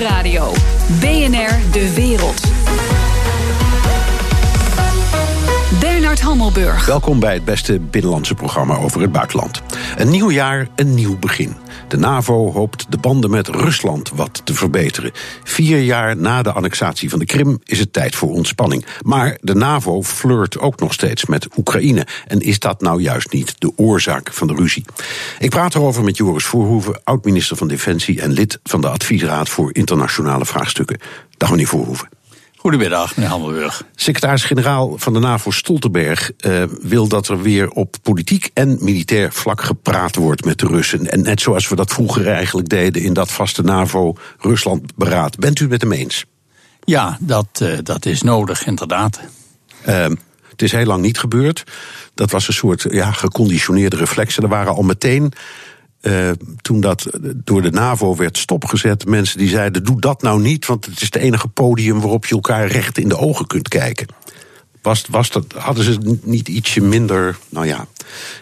Nieuwsradio. BNR De Wereld. Welkom bij het beste binnenlandse programma over het buitenland. Een nieuw jaar, een nieuw begin. De NAVO hoopt de banden met Rusland wat te verbeteren. Vier jaar na de annexatie van de Krim is het tijd voor ontspanning. Maar de NAVO flirt ook nog steeds met Oekraïne. En is dat nou juist niet de oorzaak van de ruzie? Ik praat erover met Joris Voorhoeven, oud-minister van Defensie en lid van de Adviesraad voor Internationale Vraagstukken. Dag meneer Voorhoeven. Goedemiddag, meneer Hammelburg. Secretaris-generaal van de NAVO Stoltenberg uh, wil dat er weer op politiek en militair vlak gepraat wordt met de Russen. En net zoals we dat vroeger eigenlijk deden in dat vaste NAVO-Rusland-beraad. Bent u het met hem eens? Ja, dat, uh, dat is nodig, inderdaad. Uh, het is heel lang niet gebeurd. Dat was een soort ja, geconditioneerde reflexen. Er waren al meteen uh, toen dat door de NAVO werd stopgezet, mensen die zeiden: doe dat nou niet, want het is het enige podium waarop je elkaar recht in de ogen kunt kijken. Was, was dat, hadden ze niet ietsje minder, nou ja,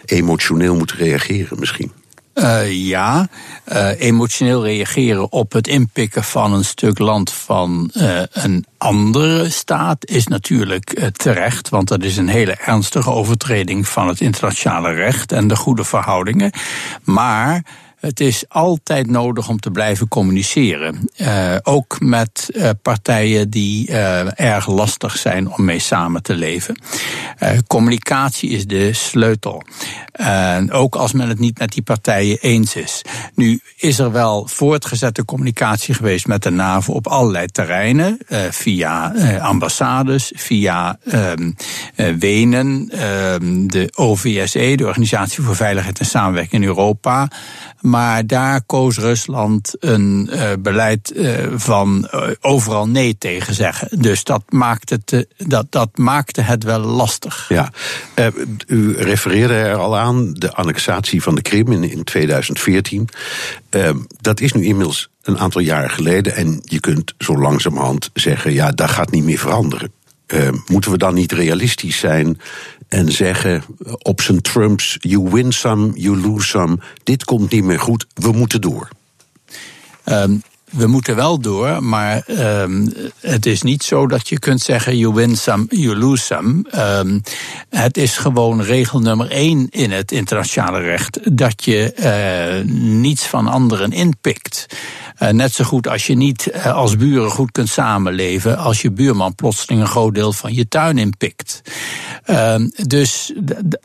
emotioneel moeten reageren misschien? Uh, ja, uh, emotioneel reageren op het inpikken van een stuk land van uh, een andere staat is natuurlijk terecht, want dat is een hele ernstige overtreding van het internationale recht en de goede verhoudingen. Maar het is altijd nodig om te blijven communiceren. Uh, ook met uh, partijen die uh, erg lastig zijn om mee samen te leven. communicatie is de sleutel. ook als men het niet met die partijen eens is. Nu is er wel voortgezette communicatie geweest met de NAVO op allerlei terreinen. via ambassades, via ehm, Wenen, ehm, de OVSE, de Organisatie voor Veiligheid en Samenwerking in Europa. Maar daar koos Rusland een uh, beleid uh, van uh, overal nee tegen zeggen. Dus dat maakte het, dat, dat maakte het wel lastig. Ja, u refereerde er al aan, de annexatie van de Krim in, in 2014. dat is nu inmiddels een aantal jaren geleden. En je kunt zo langzamerhand zeggen, ja, dat gaat niet meer veranderen. moeten we dan niet realistisch zijn en zeggen op zijn Trumps: you win some, you lose some. Dit komt niet meer goed, we moeten door. Um, we moeten wel door, maar um, het is niet zo dat je kunt zeggen: you win some, you lose some. Um, het is gewoon regel nummer één in het internationale recht dat je uh, niets van anderen inpikt. Uh, net zo goed als je niet uh, als buren goed kunt samenleven als je buurman plotseling een groot deel van je tuin inpikt. Uh, dus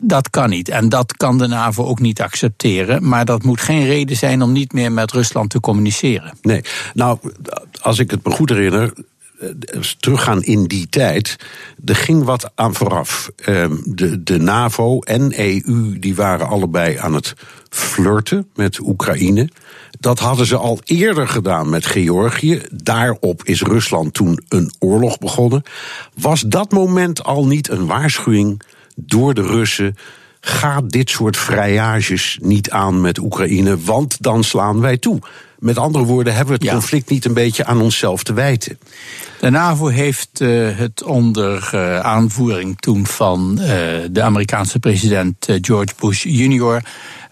dat kan niet. En dat kan de NAVO ook niet accepteren. Maar dat moet geen reden zijn om niet meer met Rusland te communiceren. Nee, nou, als ik het me goed herinner, teruggaan in die tijd, er ging wat aan vooraf. De, de NAVO en EU die waren allebei aan het flirten met Oekraïne. Dat hadden ze al eerder gedaan met Georgië. Daarop is Rusland toen een oorlog begonnen. Was dat moment al niet een waarschuwing door de Russen? Ga dit soort vrijages niet aan met Oekraïne, want dan slaan wij toe. Met andere woorden, hebben we het conflict niet een beetje aan onszelf te wijten? De NAVO heeft uh, het onder uh, aanvoering toen van uh, de Amerikaanse president George Bush Jr.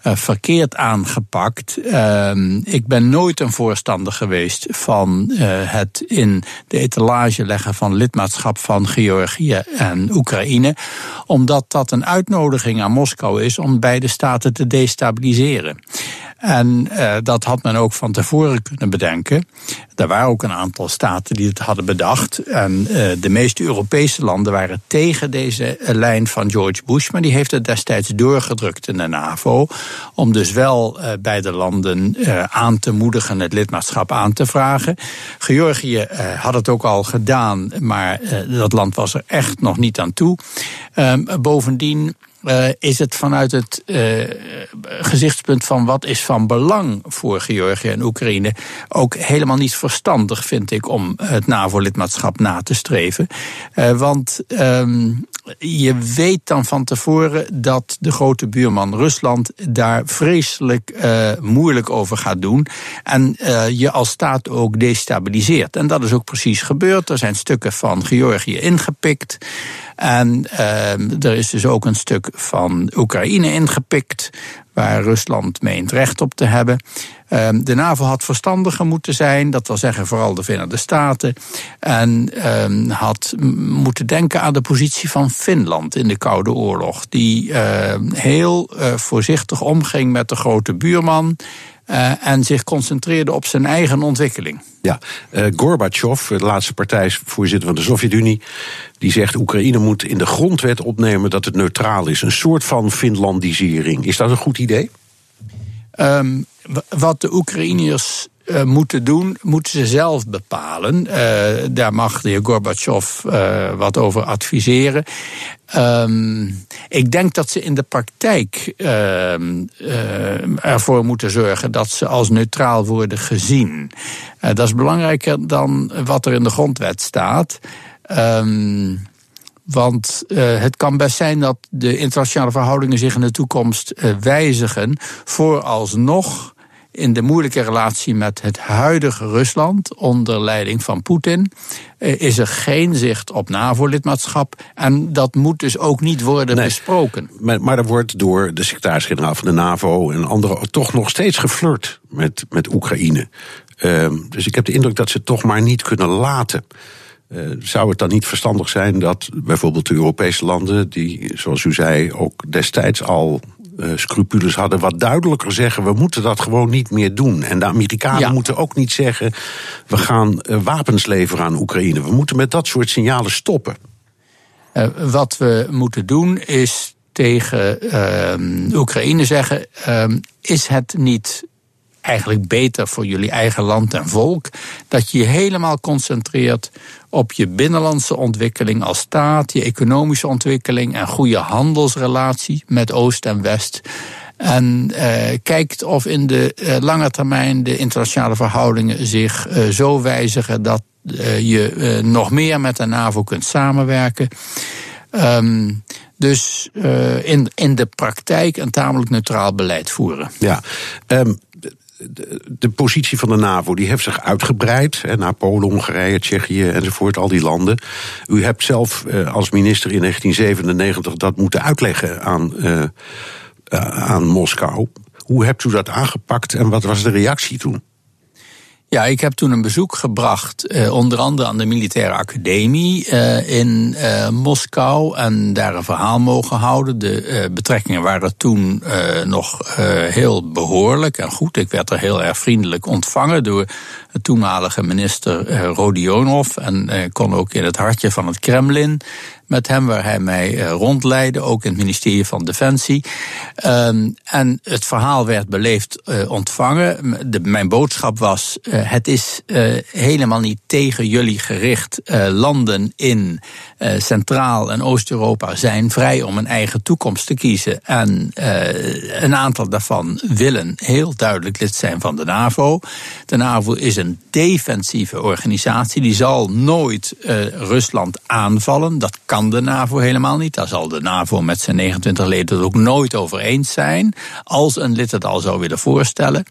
verkeerd aangepakt. Ehm, ik ben nooit een voorstander geweest van het in de etalage leggen van lidmaatschap van Georgië en Oekraïne, omdat dat een uitnodiging aan Moskou is om beide staten te destabiliseren. En uh, dat had men ook van tevoren kunnen bedenken. Er waren ook een aantal staten die het hadden bedacht. En uh, de meeste Europese landen waren tegen deze lijn van George Bush. Maar die heeft het destijds doorgedrukt in de NAVO. Om dus wel uh, beide landen aan te moedigen het lidmaatschap aan te vragen. Georgië had het ook al gedaan, maar dat land was er echt nog niet aan toe. Ehm, bovendien uh, is het vanuit het uh, gezichtspunt van wat is van belang voor Georgië en Oekraïne ook helemaal niet verstandig, vind ik, om het NAVO-lidmaatschap na te streven. Uh, want um, je weet dan van tevoren dat de grote buurman Rusland daar vreselijk moeilijk over gaat doen en je als staat ook destabiliseert. En dat is ook precies gebeurd. Er zijn stukken van Georgië ingepikt. En uh, er is dus ook een stuk van Oekraïne ingepikt. Waar Rusland meent recht op te hebben. Ehm, de NAVO had verstandiger moeten zijn, dat wil zeggen vooral de Verenigde Staten. En ehm, had moeten denken aan de positie van Finland in de Koude Oorlog, die ehm, heel uh, voorzichtig omging met de grote buurman. Uh, en zich concentreerde op zijn eigen ontwikkeling. Ja, uh, Gorbachev, de laatste partijvoorzitter van de Sovjet-Unie, die zegt Oekraïne moet in de grondwet opnemen dat het neutraal is. Een soort van Finlandisering. Is dat een goed idee? Um, wat de Oekraïners uh, moeten doen, moeten ze zelf bepalen. Uh, daar mag de heer Gorbachev uh, wat over adviseren. Um, ik denk dat ze in de praktijk ehm, ervoor moeten zorgen dat ze als neutraal worden gezien. dat is belangrijker dan wat er in de grondwet staat. Um, want het kan best zijn dat de internationale verhoudingen zich in de toekomst uh, wijzigen. Vooralsnog in de moeilijke relatie met het huidige Rusland onder leiding van Poetin uh, is er geen zicht op NAVO-lidmaatschap. En dat moet dus ook niet worden nee, besproken. Maar, maar er wordt door de secretaris-generaal van de NAVO en anderen toch nog steeds geflirt met, met Oekraïne. dus ik heb de indruk dat ze het toch maar niet kunnen laten. Uh, zou het dan niet verstandig zijn dat bijvoorbeeld de Europese landen, die, zoals u zei, ook destijds al scrupules hadden, wat duidelijker zeggen: we moeten dat gewoon niet meer doen. En de Amerikanen ja. moeten ook niet zeggen: we gaan uh, wapens leveren aan Oekraïne. We moeten met dat soort signalen stoppen. wat we moeten doen is tegen ehm, Oekraïne zeggen: ehm, is het niet eigenlijk beter voor jullie eigen land en volk. Dat je je helemaal concentreert op je binnenlandse ontwikkeling als staat, je economische ontwikkeling en goede handelsrelatie met Oost en West. En uh, kijkt of in de uh, lange termijn de internationale verhoudingen zich uh, zo wijzigen dat je nog meer met de NAVO kunt samenwerken. Um, dus in, in de praktijk een tamelijk neutraal beleid voeren. Ja, um, de, positie van de NAVO die heeft zich uitgebreid. Hè, naar Polen, Hongarije, Tsjechië enzovoort, al die landen. U hebt zelf eh, als minister in 1997 dat moeten uitleggen aan, uh, uh, aan Moskou. Hoe hebt u dat aangepakt en wat was de reactie toen? Ja, ik heb toen een bezoek gebracht, eh, onder andere aan de militaire academie eh, in eh, Moskou. En daar een verhaal mogen houden. De betrekkingen waren toen nog heel behoorlijk en goed. Ik werd er heel erg vriendelijk ontvangen door toenmalige minister Rodionov. En kon ook in het hartje van het Kremlin met hem, waar hij mij uh, rondleidde, ook in het ministerie van Defensie. Um, en het verhaal werd beleefd ontvangen. Mijn boodschap was: het is helemaal niet tegen jullie gericht. landen in Centraal- en Oost-Europa zijn vrij om een eigen toekomst te kiezen. En een aantal daarvan willen heel duidelijk lid zijn van de NAVO. De NAVO is een defensieve organisatie. Die zal nooit Rusland aanvallen. Dat kan de NAVO helemaal niet. Daar zal de NAVO met zijn 29 leden het ook nooit over eens zijn. Als een lid het al zou willen voorstellen.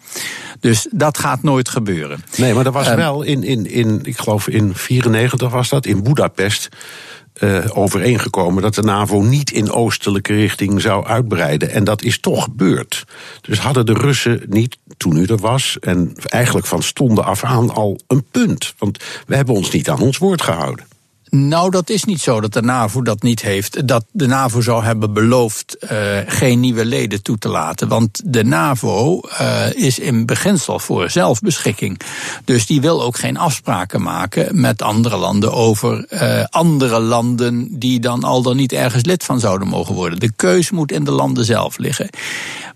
Dus dat gaat nooit gebeuren. Nee, maar er was um, wel in, in, in, ik geloof in 94 was dat, in Budapest. Uh, overeengekomen dat de NAVO niet in oostelijke richting zou uitbreiden. En dat is toch gebeurd. Dus hadden de Russen niet, toen u er was, en eigenlijk van stonden af aan al een punt. Want we hebben ons niet aan ons woord gehouden. Nou, dat is niet zo dat de NAVO dat niet heeft. Dat de NAVO zou hebben beloofd uh, geen nieuwe leden toe te laten. Want de NAVO uh, is in beginsel voor zelfbeschikking. Dus die wil ook geen afspraken maken met andere landen over uh, andere landen die dan al dan niet ergens lid van zouden mogen worden. De keus moet in de landen zelf liggen.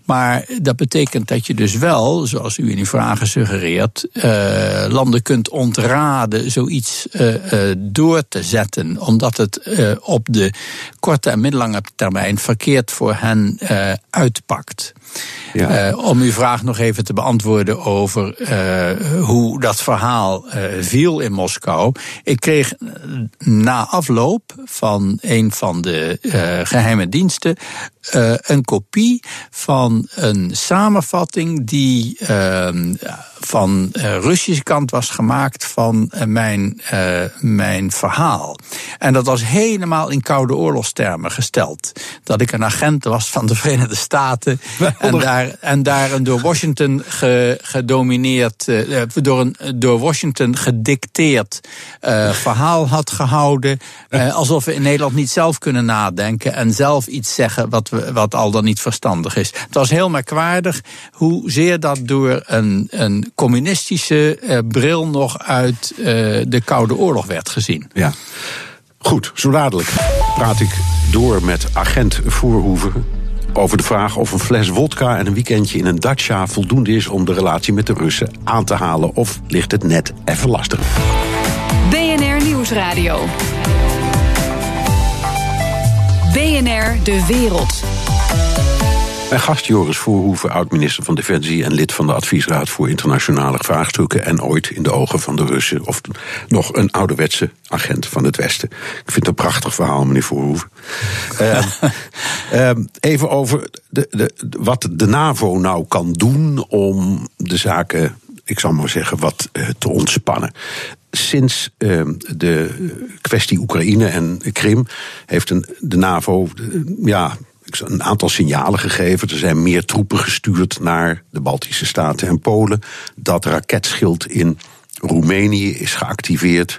Maar dat betekent dat je dus wel, zoals u in uw vragen suggereert, uh, landen kunt ontraden zoiets uh, uh, door te zetten, omdat het op de korte en middellange termijn verkeerd voor hen uitpakt. Ja. Uh, om uw vraag nog even te beantwoorden over uh, hoe dat verhaal uh, viel in Moskou. Ik kreeg na afloop van een van de geheime diensten een kopie van een samenvatting die van Russische kant was gemaakt van mijn, mijn verhaal. En dat was helemaal in Koude Oorlogstermen gesteld. Dat ik een agent was van de Verenigde Staten. en, daar, en daar een door Washington gedomineerd, door een door Washington gedicteerd verhaal had gehouden. alsof we in Nederland niet zelf kunnen nadenken en zelf iets zeggen wat, we, wat al dan niet verstandig is. Het was heel merkwaardig hoezeer dat door een, een communistische uh, bril nog uit uh, de Koude Oorlog werd gezien. Ja. Goed, zo dadelijk praat ik door met agent Voorhoeven over de vraag of een fles wodka en een weekendje in een dacha voldoende is om de relatie met de Russen aan te halen. Of ligt het net even lastig? BNR Nieuwsradio. BNR De Wereld. Mijn gast Joris Voorhoeven, oud-minister van Defensie en lid van de Adviesraad voor Internationale Vraagstukken. En ooit in de ogen van de Russen, of nog een ouderwetse agent van het Westen. Ik vind het een prachtig verhaal, meneer Voorhoeven. uh, even over de, de, wat de NAVO nou kan doen om de zaken ik zal maar zeggen, wat uh, te ontspannen sinds uh, de kwestie Oekraïne en Krim heeft een, de NAVO ja, een aantal signalen gegeven. Er zijn meer troepen gestuurd naar de Baltische Staten en Polen. Dat raketschild in Roemenië is geactiveerd.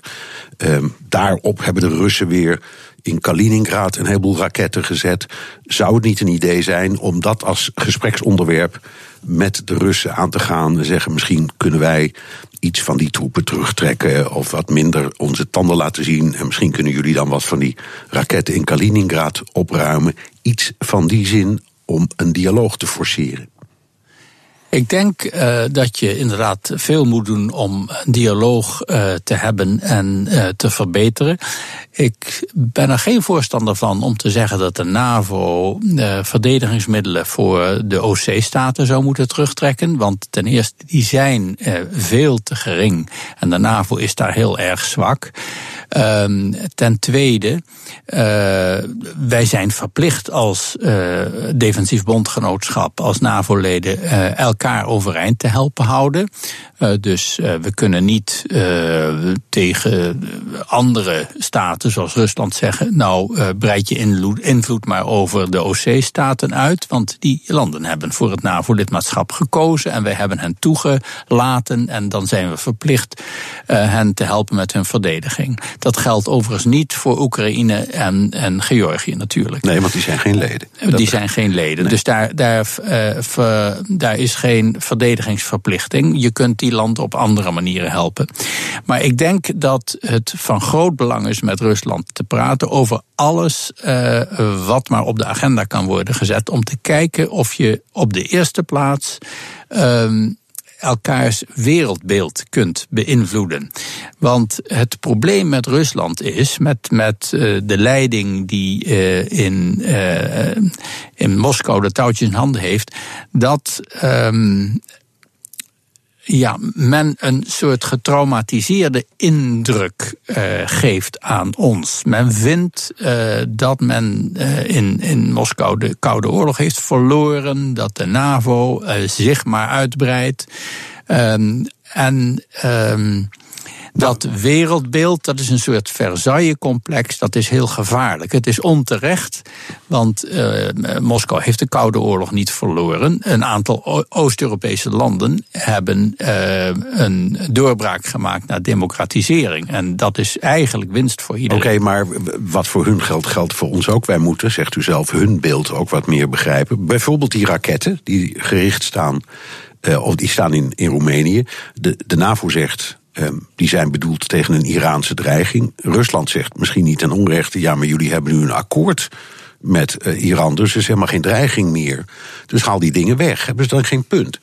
Uh, daarop hebben de Russen weer in Kaliningrad een heleboel raketten gezet. Zou het niet een idee zijn om dat als gespreksonderwerp met de Russen aan te gaan en zeggen: misschien kunnen wij iets van die troepen terugtrekken of wat minder onze tanden laten zien. En misschien kunnen jullie dan wat van die raketten in Kaliningrad opruimen. Iets van die zin om een dialoog te forceren. Ik denk uh, dat je inderdaad veel moet doen om dialoog uh, te hebben en uh, te verbeteren. Ik ben er geen voorstander van om te zeggen dat de NAVO verdedigingsmiddelen voor de OC-staten zou moeten terugtrekken. Want ten eerste, die zijn veel te gering. En de NAVO is daar heel erg zwak. Um, ten tweede, wij zijn verplicht als defensief bondgenootschap, als NAVO-leden, uh, elkaar overeind te helpen houden. dus we kunnen niet tegen andere staten, zoals Rusland, zeggen: Nou, breid je invloed, invloed maar over de OC-staten uit. Want die landen hebben voor het NAVO-lidmaatschap gekozen en wij hebben hen toegelaten. En dan zijn we verplicht hen te helpen met hun verdediging. Dat geldt overigens niet voor Oekraïne en, en Georgië natuurlijk. Nee, want die zijn geen leden. Die zijn geen leden. Dus daar, daar, uh, daar is geen verdedigingsverplichting. Je kunt die landen op andere manieren helpen. Maar ik denk dat het van groot belang is met Rusland te praten over alles uh, wat maar op de agenda kan worden gezet. Om te kijken of je op de eerste plaats. Uh, elkaars wereldbeeld kunt beïnvloeden. Want het probleem met Rusland is, met, met uh, de leiding die uh, in, uh, in Moskou de touwtjes in handen heeft, dat um, ja, men een soort getraumatiseerde indruk uh, geeft aan ons. Men vindt uh, dat men uh, in, in Moskou de Koude Oorlog heeft verloren, dat de NAVO zich maar uitbreidt. Um, en um, dat wereldbeeld, dat is een soort Versailles-complex, dat is heel gevaarlijk. Het is onterecht, want uh, Moskou heeft de Koude Oorlog niet verloren. Een aantal Oost-Europese landen hebben uh, een doorbraak gemaakt naar democratisering. En dat is eigenlijk winst voor iedereen. Oké, maar wat voor hun geldt, geldt voor ons ook. Wij moeten, zegt u zelf, hun beeld ook wat meer begrijpen. Bijvoorbeeld die raketten die gericht staan. Uh, of die staan in, in Roemenië. De, NAVO zegt die zijn bedoeld tegen een Iraanse dreiging. Rusland zegt misschien niet ten onrechte, ja, maar jullie hebben nu een akkoord met uh, Iran, dus er is helemaal geen dreiging meer. Dus haal die dingen weg. Hebben ze dan geen punt?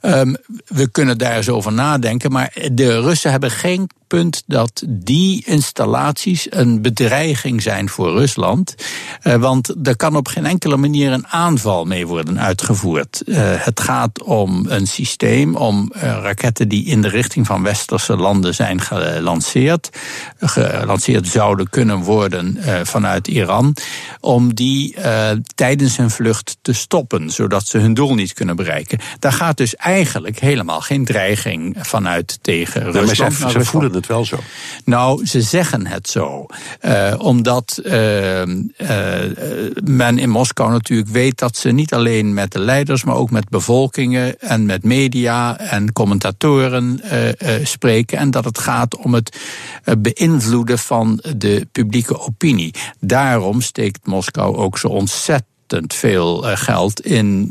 Um, we kunnen daar eens over nadenken, maar de Russen hebben geen punt dat die installaties een bedreiging zijn voor Rusland. Uh, want er kan op geen enkele manier een aanval mee worden uitgevoerd. Uh, het gaat om een systeem, om uh, raketten die in de richting van westerse landen zijn gelanceerd. Gelanceerd zouden kunnen worden vanuit Iran. Om die tijdens hun vlucht te stoppen, zodat ze hun doel niet kunnen bereiken. Daar gaat dus eigenlijk helemaal geen dreiging vanuit tegen Rusland. Nee, maar ze, ze voelen het wel zo. Nou, ze zeggen het zo. Uh, omdat uh, uh, men in Moskou natuurlijk weet dat ze niet alleen met de leiders, maar ook met bevolkingen en met media en commentatoren spreken. En dat het gaat om het beïnvloeden van de publieke opinie. Daarom steekt Moskou ook zo ontzettend veel geld in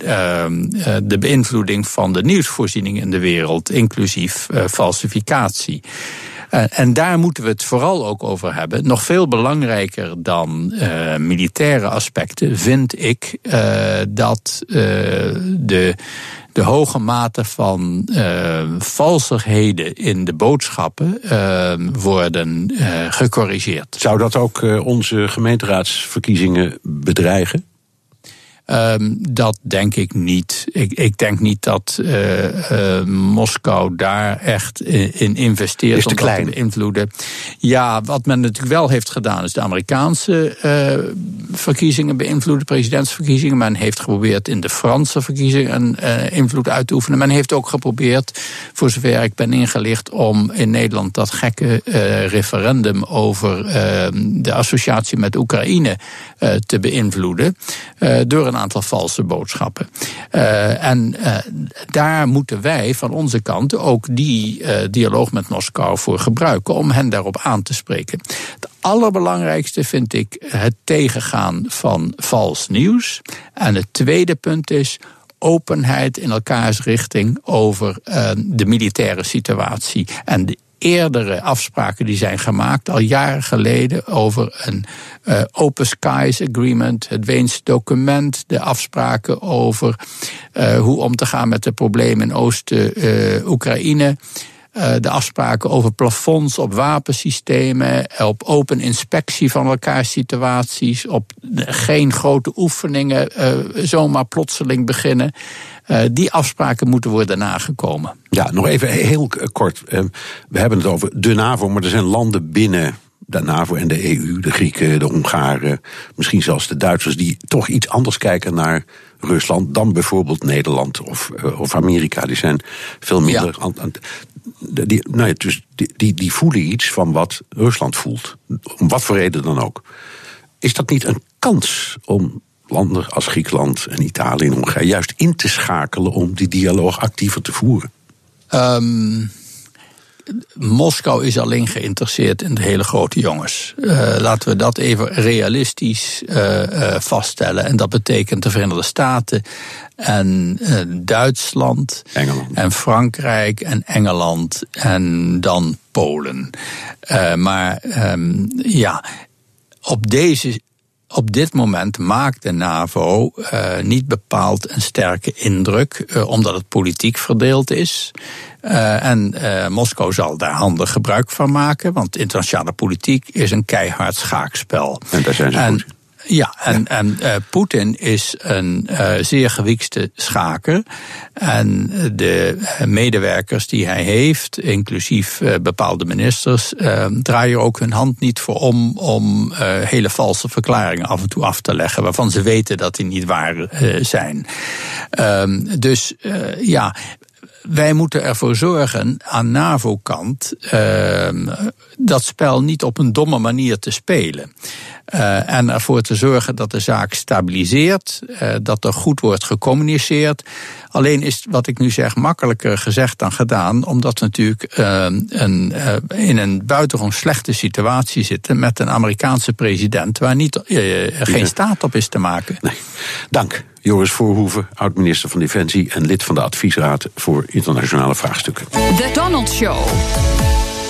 de beïnvloeding van de nieuwsvoorziening in de wereld, inclusief falsificatie. Uh, en daar moeten we het vooral ook over hebben. Nog veel belangrijker dan militaire aspecten vind ik dat de de hoge mate van valsigheden in de boodschappen worden gecorrigeerd. Zou dat ook onze gemeenteraadsverkiezingen bedreigen? Um, dat denk ik niet. Ik, ik denk niet dat uh, uh, Moskou daar echt in, investeert is te beïnvloeden. Ja, wat men natuurlijk wel heeft gedaan is de Amerikaanse uh, verkiezingen beïnvloeden, presidentsverkiezingen. Men heeft geprobeerd in de Franse verkiezingen invloed uit te oefenen. Men heeft ook geprobeerd, voor zover ik ben ingelicht, om in Nederland dat gekke referendum over ehm, de associatie met Oekraïne te beïnvloeden. door een een aantal valse boodschappen. Uh, en uh, daar moeten wij van onze kant ook die uh, dialoog met Moskou voor gebruiken om hen daarop aan te spreken. Het allerbelangrijkste vind ik het tegengaan van vals nieuws. En het tweede punt is openheid in elkaars richting over de militaire situatie en de eerdere afspraken die zijn gemaakt, al jaren geleden, over een uh, Open Skies Agreement, het Weens document, de afspraken over uh, hoe om te gaan met de problemen in Oost-Oekraïne. Uh, de afspraken over plafonds op wapensystemen, op open inspectie van elkaar situaties, op geen grote oefeningen uh, zomaar plotseling beginnen. Die afspraken moeten worden nagekomen. Ja, nog even heel kort. we hebben het over de NAVO, maar er zijn landen binnen de NAVO en de EU, de Grieken, de Hongaren, misschien zelfs de Duitsers, die toch iets anders kijken naar Rusland dan bijvoorbeeld Nederland of, of Amerika. Die zijn veel minder. Ja. Die, nou ja, dus die, die, die voelen iets van wat Rusland voelt. Om wat voor reden dan ook. Is dat niet een kans om landen als Griekenland en Italië en Hongarije juist in te schakelen om die dialoog actiever te voeren? Um, Moskou is alleen geïnteresseerd in de hele grote jongens. Uh, laten we dat even realistisch uh, uh, vaststellen. En dat betekent de Verenigde Staten en Duitsland Engeland. en Frankrijk en Engeland en dan Polen. maar um, ja, op deze op dit moment maakt de NAVO uh, niet bepaald een sterke indruk, uh, omdat het politiek verdeeld is. Uh, en Moskou zal daar handig gebruik van maken, want internationale politiek is een keihard schaakspel. En daar zijn ze en, goed. Ja, en, en uh, Poetin is een uh, zeer gewiekste schaker. En de medewerkers die hij heeft, inclusief uh, bepaalde ministers, draaien ook hun hand niet voor om om hele valse verklaringen af en toe af te leggen, waarvan ze weten dat die niet waar zijn. Ehm, dus ja, wij moeten ervoor zorgen aan NAVO-kant uh, dat spel niet op een domme manier te spelen. Uh, en ervoor te zorgen dat de zaak stabiliseert, uh, dat er goed wordt gecommuniceerd. Alleen is wat ik nu zeg makkelijker gezegd dan gedaan, omdat we natuurlijk uh, een, in een buitengewoon slechte situatie zitten met een Amerikaanse president waar niet, geen staat op is te maken. Nee. Dank. Joris Voorhoeven, oud-minister van Defensie en lid van de adviesraad voor internationale vraagstukken. The Donald Show.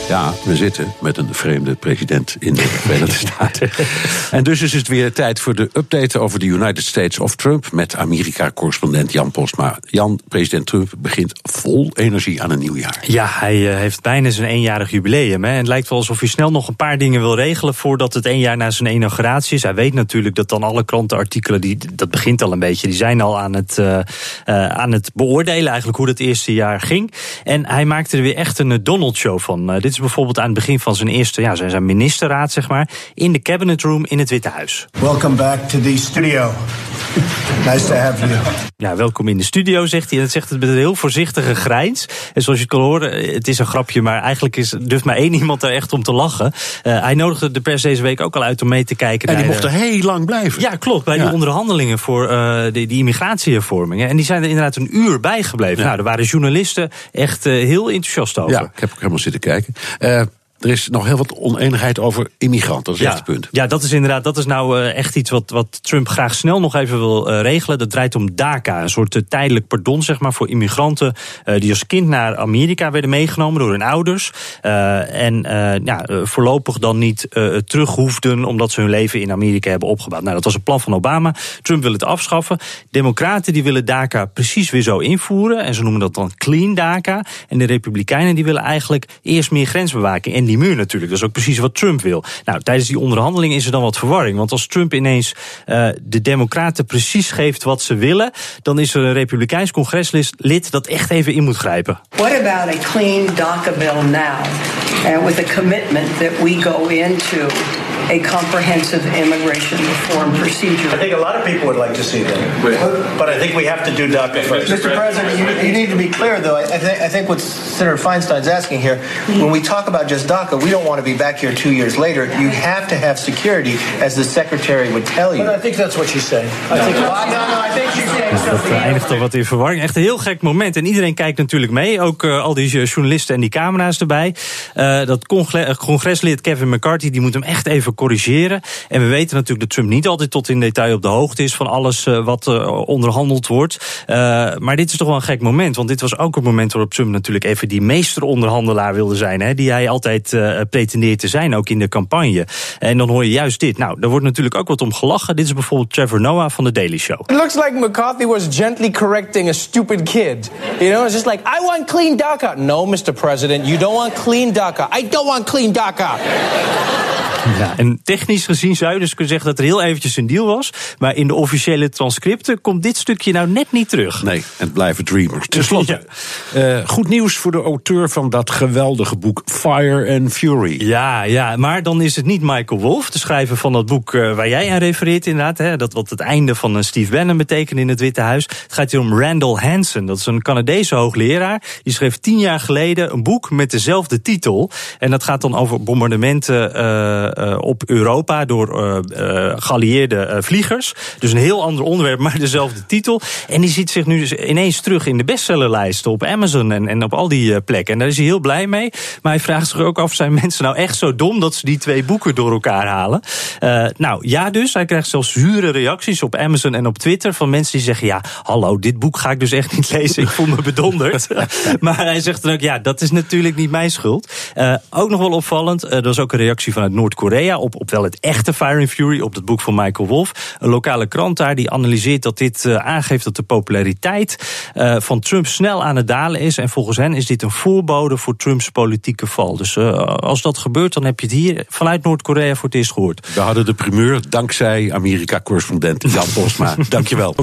Ja, we zitten met een vreemde president in de Verenigde Staten. En dus is het weer tijd voor de update over de United States of Trump met Amerika-correspondent Jan Postma. Jan, president Trump begint vol energie aan een nieuw jaar. Ja, hij eh, heeft bijna zijn eenjarig jubileum. Hè. En het lijkt wel alsof hij snel nog een paar dingen wil regelen voordat het één jaar na zijn inauguratie is. Hij weet natuurlijk dat dan alle krantenartikelen, die, dat begint al een beetje, die zijn al aan het, uh, uh, aan het beoordelen eigenlijk hoe dat eerste jaar ging. En hij maakte er weer echt een Donald-show van. dit is bijvoorbeeld aan het begin van zijn eerste, ja, zijn ministerraad, zeg maar, in de cabinet room in het Witte Huis. Welcome back to the studio. Nice to have you. Ja, welkom in de studio, zegt hij. En dat zegt het met een heel voorzichtige grijns. En zoals je kan horen, het is een grapje, maar eigenlijk is, durft maar één iemand er echt om te lachen. Uh, hij nodigde de pers deze week ook al uit om mee te kijken. En die mocht er heel lang blijven. Ja, klopt. Bij ja. die onderhandelingen voor uh, die, die immigratiehervormingen. En die zijn er inderdaad een uur bijgebleven. Ja. Nou, er waren journalisten echt uh, heel enthousiast over. Ja, ik heb ook helemaal zitten kijken. Uh, er is nog heel wat oneenigheid over immigranten. Dat is ja, echt het punt. Ja, dat is inderdaad. Dat is nou uh, echt iets wat, wat Trump graag snel nog even wil uh, regelen. Dat draait om DACA. Een soort uh, tijdelijk pardon, zeg maar, voor immigranten. die als kind naar Amerika werden meegenomen door hun ouders. en ja, voorlopig dan niet terug hoefden. omdat ze hun leven in Amerika hebben opgebouwd. Nou, dat was een plan van Obama. Trump wil het afschaffen. Democraten die willen DACA precies weer zo invoeren. En ze noemen dat dan clean DACA. En de Republikeinen die willen eigenlijk eerst meer grensbewaking. En die muur natuurlijk. Dat is ook precies wat Trump wil. Nou, tijdens die onderhandeling is er dan wat verwarring. Want als Trump ineens uh, de Democraten precies geeft wat ze willen, dan is er een Republikeins congreslid dat echt even in moet grijpen. What about a clean DACA bill now? And with a commitment that we go into a comprehensive immigration reform procedure. I think a lot of people would like to see that. But I think we have to do DACA first. Mr. President, you, you need to be clear, though. I, th- I think what Senator Feinstein's asking here, when we talk about just DACA, we don't want to be back here two years later. You have to have security, as the Secretary would tell you. But I think that's what she's saying. I think, no, no, I think she's saying dus dat eindigt toch wat in verwarring. Echt een heel gek moment. En iedereen kijkt natuurlijk mee. Ook uh, al die journalisten en die camera's erbij. Uh, dat congres, congreslid Kevin McCarthy die moet hem echt even corrigeren. En we weten natuurlijk dat Trump niet altijd tot in detail op de hoogte is van alles uh, wat onderhandeld wordt. maar dit is toch wel een gek moment. Want dit was ook het moment waarop Trump natuurlijk even die meesteronderhandelaar wilde zijn. Hè, die hij altijd pretendeert te zijn, ook in de campagne. En dan hoor je juist dit. Nou, daar wordt natuurlijk ook wat om gelachen. Dit is bijvoorbeeld Trevor Noah van The Daily Show. It looks like McCarthy was gently correcting a stupid kid. You know, it's just like, I want clean DACA. No, Mr. President, you don't want clean DACA. I don't want clean DACA. Ja, en technisch gezien zou je dus kunnen zeggen dat er heel eventjes een deal was. Maar in de officiële transcripten komt dit stukje nou net niet terug. Nee, het blijven dreamers. Ten slotte, ja. uh, goed nieuws voor de auteur van dat geweldige boek Fire and Fury. Ja, ja, maar dan is het niet Michael Wolff, de schrijver van dat boek uh, waar jij aan refereert inderdaad. Hè, dat wat het einde van uh, Steve Bannon betekent in het Witte Huis. Het gaat hier om Randall Hansen. Dat is een Canadese hoogleraar. Die schreef tien jaar geleden een boek met dezelfde titel. En dat gaat dan over bombardementen uh, op Europa door uh, geallieerde vliegers. Dus een heel ander onderwerp, maar dezelfde titel. En die ziet zich nu dus ineens terug in de bestsellerlijsten op Amazon en, en op al die plekken. En daar is hij heel blij mee. Maar hij vraagt zich ook af: zijn mensen nou echt zo dom dat ze die twee boeken door elkaar halen? nou ja, dus. Hij krijgt zelfs zure reacties op Amazon en op Twitter van mensen die zeggen: ja, hallo, dit boek ga ik dus echt niet lezen. Ik voel me bedonderd. maar hij zegt dan ook: ja, dat is natuurlijk niet mijn schuld. ook nog wel opvallend, er was ook een reactie vanuit Noord-Korea op, op wel het echte Fire and Fury, op het boek van Michael Wolff. Een lokale krant daar die analyseert dat dit uh, aangeeft dat de populariteit uh, van Trump snel aan het dalen is. En volgens hen is dit een voorbode voor Trumps politieke val. Dus uh, als dat gebeurt, dan heb je het hier vanuit Noord-Korea voor het eerst gehoord. We hadden de primeur dankzij Amerika-correspondent Jan Postma. Dankjewel.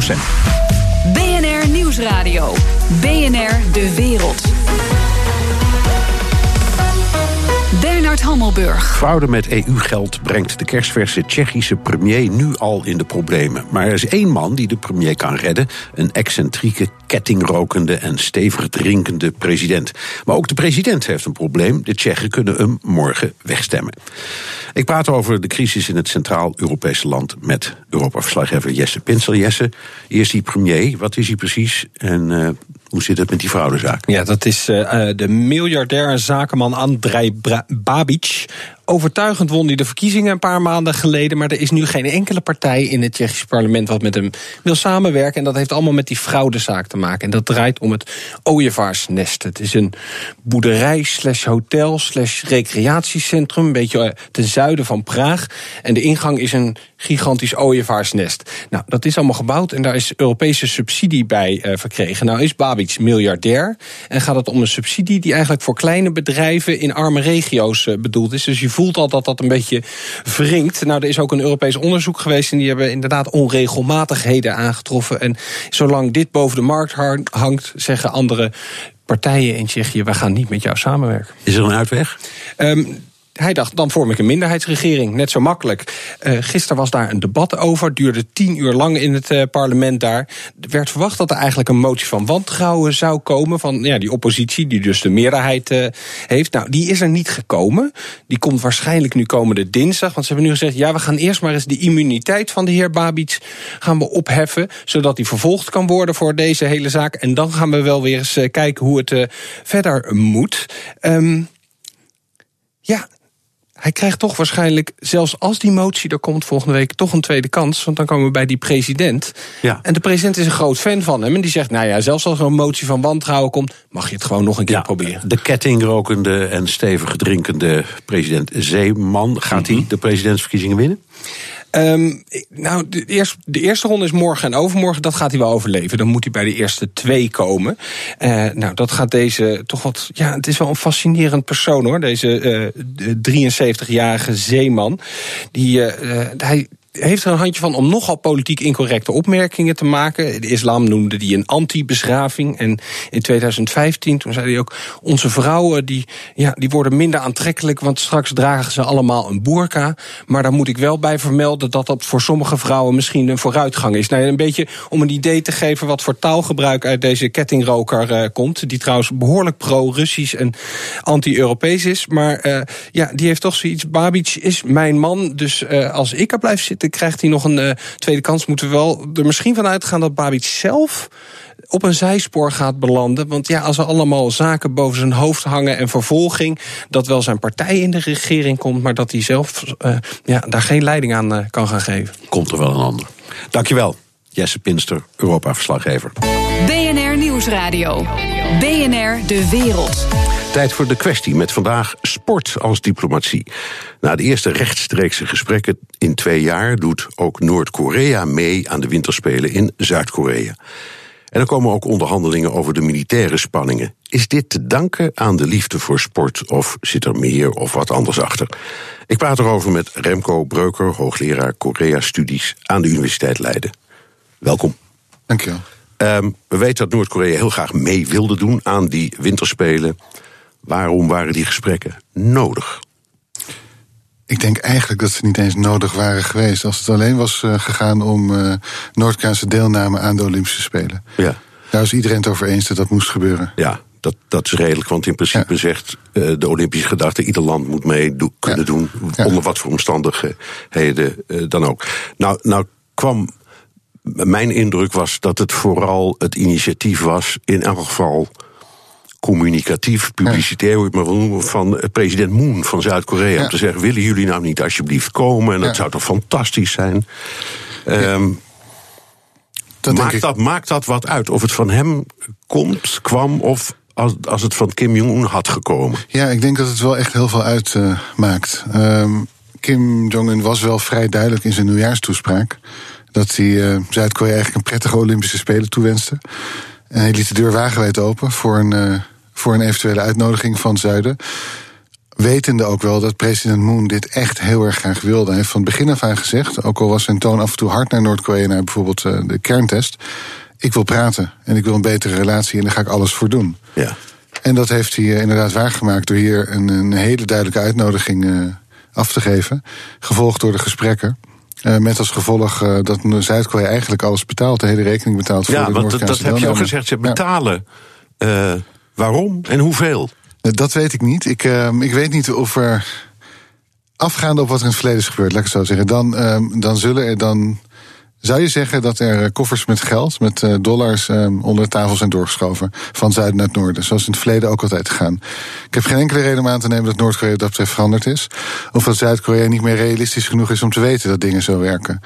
BNR Nieuwsradio. BNR De Wereld. Bernard Hammelburg. Met EU-geld brengt de kerstverse Tsjechische premier nu al in de problemen. Maar er is één man die de premier kan redden: een excentrieke, kettingrokende en stevig drinkende president. Maar ook de president heeft een probleem. De Tsjechen kunnen hem morgen wegstemmen. Ik praat over de crisis in het Centraal-Europese land met Europa-verslaggever Jesse Pinsel. Jesse, eerst die premier, wat is hij precies en uh, hoe zit het met die fraudezaak? Ja, dat is uh, de miljardair zakenman Andrei Babic overtuigend won hij de verkiezingen een paar maanden geleden. Maar er is nu geen enkele partij in het Tsjechische parlement wat met hem wil samenwerken. En dat heeft allemaal met die fraudezaak te maken. En dat draait om het Ooievaarsnest. Het is een boerderij slash hotel slash recreatiecentrum. Een beetje eh, ten zuiden van Praag. En de ingang is een gigantisch ooievaarsnest. Nou, dat is allemaal gebouwd en daar is Europese subsidie bij uh, verkregen. Nou is Babic miljardair en gaat het om een subsidie die eigenlijk voor kleine bedrijven in arme regio's uh, bedoeld is. Dus je voelt al dat dat een beetje wringt. Nou, er is ook een Europees onderzoek geweest en die hebben inderdaad onregelmatigheden aangetroffen. En zolang dit boven de markt hangt, zeggen andere partijen in Tsjechië: we gaan niet met jou samenwerken. Is er een uitweg? Um, hij dacht, dan vorm ik een minderheidsregering. Net zo makkelijk. Uh, gisteren was daar een debat over. Duurde tien uur lang in het uh, parlement daar. Er werd verwacht dat er eigenlijk een motie van wantrouwen zou komen. Van ja, die oppositie, die dus de meerderheid uh, heeft. Nou, die is er niet gekomen. Die komt waarschijnlijk nu komende dinsdag. Want ze hebben nu gezegd, ja, we gaan eerst maar eens de immuniteit van de heer Babic gaan we opheffen. Zodat hij vervolgd kan worden voor deze hele zaak. En dan gaan we wel weer eens kijken hoe het verder moet. Um, ja, hij krijgt toch waarschijnlijk, zelfs als die motie er komt volgende week, toch een tweede kans. Want dan komen we bij die president. Ja. En de president is een groot fan van hem. En die zegt, nou ja, zelfs als er een motie van wantrouwen komt, mag je het gewoon nog een keer proberen. De kettingrokende en stevig drinkende president Zeeman, gaat hij mhm. de presidentsverkiezingen winnen? Um, nou, de eerste, de eerste ronde is morgen en overmorgen. Dat gaat hij wel overleven. Dan moet hij bij de eerste twee komen. Uh, nou, dat gaat deze toch wat. Ja, het is wel een fascinerend persoon hoor. Deze uh, 73-jarige zeeman. Die, uh, hij heeft er een handje van om nogal politiek incorrecte opmerkingen te maken. De islam noemde die een anti-beschaving. En in 2015, toen zei hij ook... onze vrouwen die, ja, die worden minder aantrekkelijk... want straks dragen ze allemaal een boerka. Maar daar moet ik wel bij vermelden... dat dat voor sommige vrouwen misschien een vooruitgang is. Nou, een beetje om een idee te geven... wat voor taalgebruik uit deze kettingroker uh, komt. Die trouwens behoorlijk pro-Russisch en anti-Europees is. Maar uh, ja, die heeft toch zoiets... Babic is mijn man, dus uh, als ik er blijf zitten krijgt hij nog een uh, tweede kans. Moeten we wel er misschien van uitgaan dat Babic zelf op een zijspoor gaat belanden. Want ja, als er allemaal zaken boven zijn hoofd hangen en vervolging, dat wel zijn partij in de regering komt, maar dat hij zelf uh, ja, daar geen leiding aan uh, kan gaan geven. Komt er wel een ander. Dankjewel, Jesse Pinster, Europa-verslaggever. BNR Nieuwsradio. BNR De Wereld. Tijd voor de kwestie met vandaag sport als diplomatie. Na de eerste rechtstreekse gesprekken in twee jaar doet ook Noord-Korea mee aan de winterspelen in Zuid-Korea. En er komen ook onderhandelingen over de militaire spanningen. Is dit te danken aan de liefde voor sport of zit er meer of wat anders achter? Ik praat erover met Remco Breuker, hoogleraar Korea-studies aan de Universiteit Leiden. Welkom. Dankjewel. Um, we weten dat Noord-Korea heel graag mee wilde doen aan die winterspelen. Waarom waren die gesprekken nodig? Ik denk eigenlijk dat ze niet eens nodig waren geweest. Als het alleen was uh, gegaan om uh, Noord-Koreaanse deelname aan de Olympische Spelen. Ja. Daar is iedereen het over eens dat dat moest gebeuren. Ja, dat, dat is redelijk. Want in principe ja. zegt uh, de Olympische gedachte... ieder land moet mee do kunnen ja. doen. Onder wat voor omstandigheden dan ook. Nou, nou kwam... Mijn indruk was dat het vooral het initiatief was... in elk geval communicatief, publicitair, hoe je het maar wil noemen, van president Moon van Zuid-Korea. Ja. Om te zeggen: willen jullie nou niet alsjeblieft komen? En dat ja. zou toch fantastisch zijn? Um, dat maakt, dat, maakt dat wat uit? Of het van hem komt, kwam, of als, als het van Kim Jong-un had gekomen? Ja, ik denk dat het wel echt heel veel uitmaakt. Uh, um, Kim Jong-un was wel vrij duidelijk in zijn nieuwjaarstoespraak. Dat hij uh, Zuid-Korea eigenlijk een prettige Olympische Spelen toewenste. En hij liet de deur wagenwijd open voor een, uh, voor een eventuele uitnodiging van Zuiden. Wetende ook wel dat president Moon dit echt heel erg graag wilde. Hij heeft van het begin af aan gezegd, ook al was zijn toon af en toe hard naar Noord-Korea, naar bijvoorbeeld uh, de kerntest. Ik wil praten en ik wil een betere relatie en daar ga ik alles voor doen. Ja. En dat heeft hij inderdaad waargemaakt door hier een, een hele duidelijke uitnodiging af te geven. Gevolgd door de gesprekken. Uh, met als gevolg uh, dat Zuid-Korea eigenlijk alles betaalt, de hele rekening betaalt voor ja, de want dat heb je ook gezegd, ze betalen. Ja. Uh, waarom en hoeveel? Dat weet ik niet. Ik, ik weet niet of er, afgaande op wat er in het verleden is gebeurd, laat ik het zo zeggen, dan, dan zullen er dan Zou je zeggen dat er eh, koffers met geld, met uh, dollars, um, onder de tafel zijn doorgeschoven? Van zuiden naar het noorden, zoals in het verleden ook altijd gegaan. Ik heb geen enkele reden om aan te nemen dat Noord-Korea dat betreft veranderd is. Of dat Zuid-Korea niet meer realistisch genoeg is om te weten dat dingen zo werken.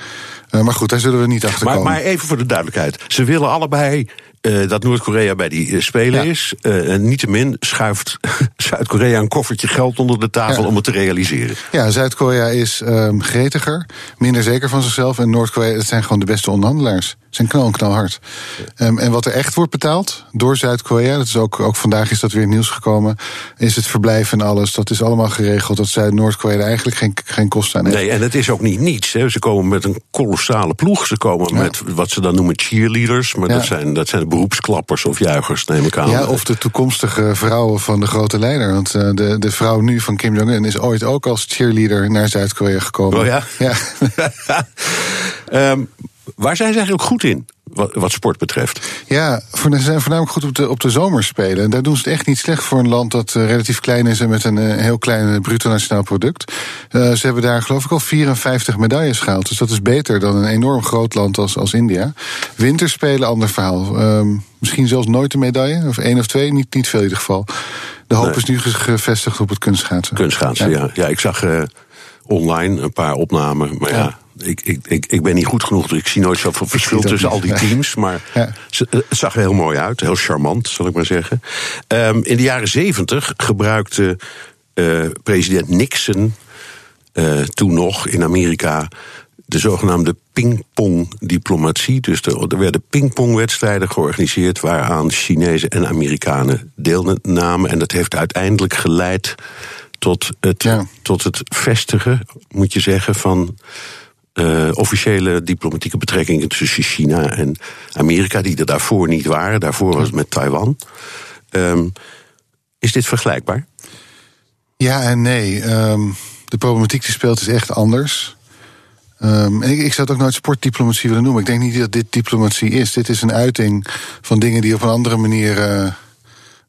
Uh, maar goed, daar zullen we niet achter komen. Maar, maar even voor de duidelijkheid. Ze willen allebei uh, dat Noord-Korea bij die uh, Spelen ja. is. Uh, en niettemin schuift Zuid-Korea een koffertje geld onder de tafel ja. om het te realiseren. Ja, Zuid-Korea is um, gretiger, minder zeker van zichzelf. En Noord-Korea, zijn gewoon de beste onderhandelaars. Zijn knal en knalhard. Um, en wat er echt wordt betaald door Zuid-Korea, dat is ook, ook vandaag is dat weer nieuws gekomen, is het verblijf en alles. Dat is allemaal geregeld. Dat Zuid-Noord-Korea eigenlijk geen, geen kosten aan heeft. Nee, en het is ook niet niets. Hè. Ze komen met een kolossale ploeg. Ze komen ja. met wat ze dan noemen cheerleaders. Maar dat zijn, dat zijn beroepsklappers of juichers, neem ik aan. Ja, of de toekomstige vrouwen van de grote leider. Want uh, de, de vrouw nu van Kim Jong-un is ooit ook als cheerleader naar Zuid-Korea gekomen. Oh ja? Ja. um, waar zijn ze eigenlijk goed in? Wat, sport betreft. Ja, ze zijn voornamelijk goed op de, op de zomerspelen. En daar doen ze het echt niet slecht voor een land dat uh, relatief klein is en met een uh, heel klein bruto nationaal product. Uh, ze hebben daar geloof ik al 54 medailles gehaald. Dus dat is beter dan een enorm groot land als, als India. Winterspelen, ander verhaal. Um, misschien zelfs nooit een medaille, of één of twee, niet, niet veel in ieder geval. De hoop nee. is nu gevestigd op het kunstschaatsen. Kunstschaatsen, ja. Ja, ja ik zag online een paar opnamen, maar ja. ja ik, ik, ik, ik ben niet goed genoeg, dus ik zie nooit zoveel verschil tussen al die teams. Maar ja. het zag er heel mooi uit, heel charmant, zal ik maar zeggen. Um, in de jaren zeventig gebruikte uh, president Nixon uh, toen nog in Amerika de zogenaamde pingpong-diplomatie. Dus er, er werden pingpongwedstrijden georganiseerd waaraan Chinezen en Amerikanen deelnamen. En dat heeft uiteindelijk geleid tot het, ja. tot het vestigen, moet je zeggen, van uh, officiële diplomatieke betrekkingen tussen China en Amerika, die er daarvoor niet waren. Daarvoor was het met Taiwan. Um, is dit vergelijkbaar? Ja en nee. Um, de problematiek die speelt is echt anders. Um, en ik, ik, zou het ook nooit sportdiplomatie willen noemen. Ik denk niet dat dit diplomatie is. Dit is een uiting van dingen die op een andere manier. Uh,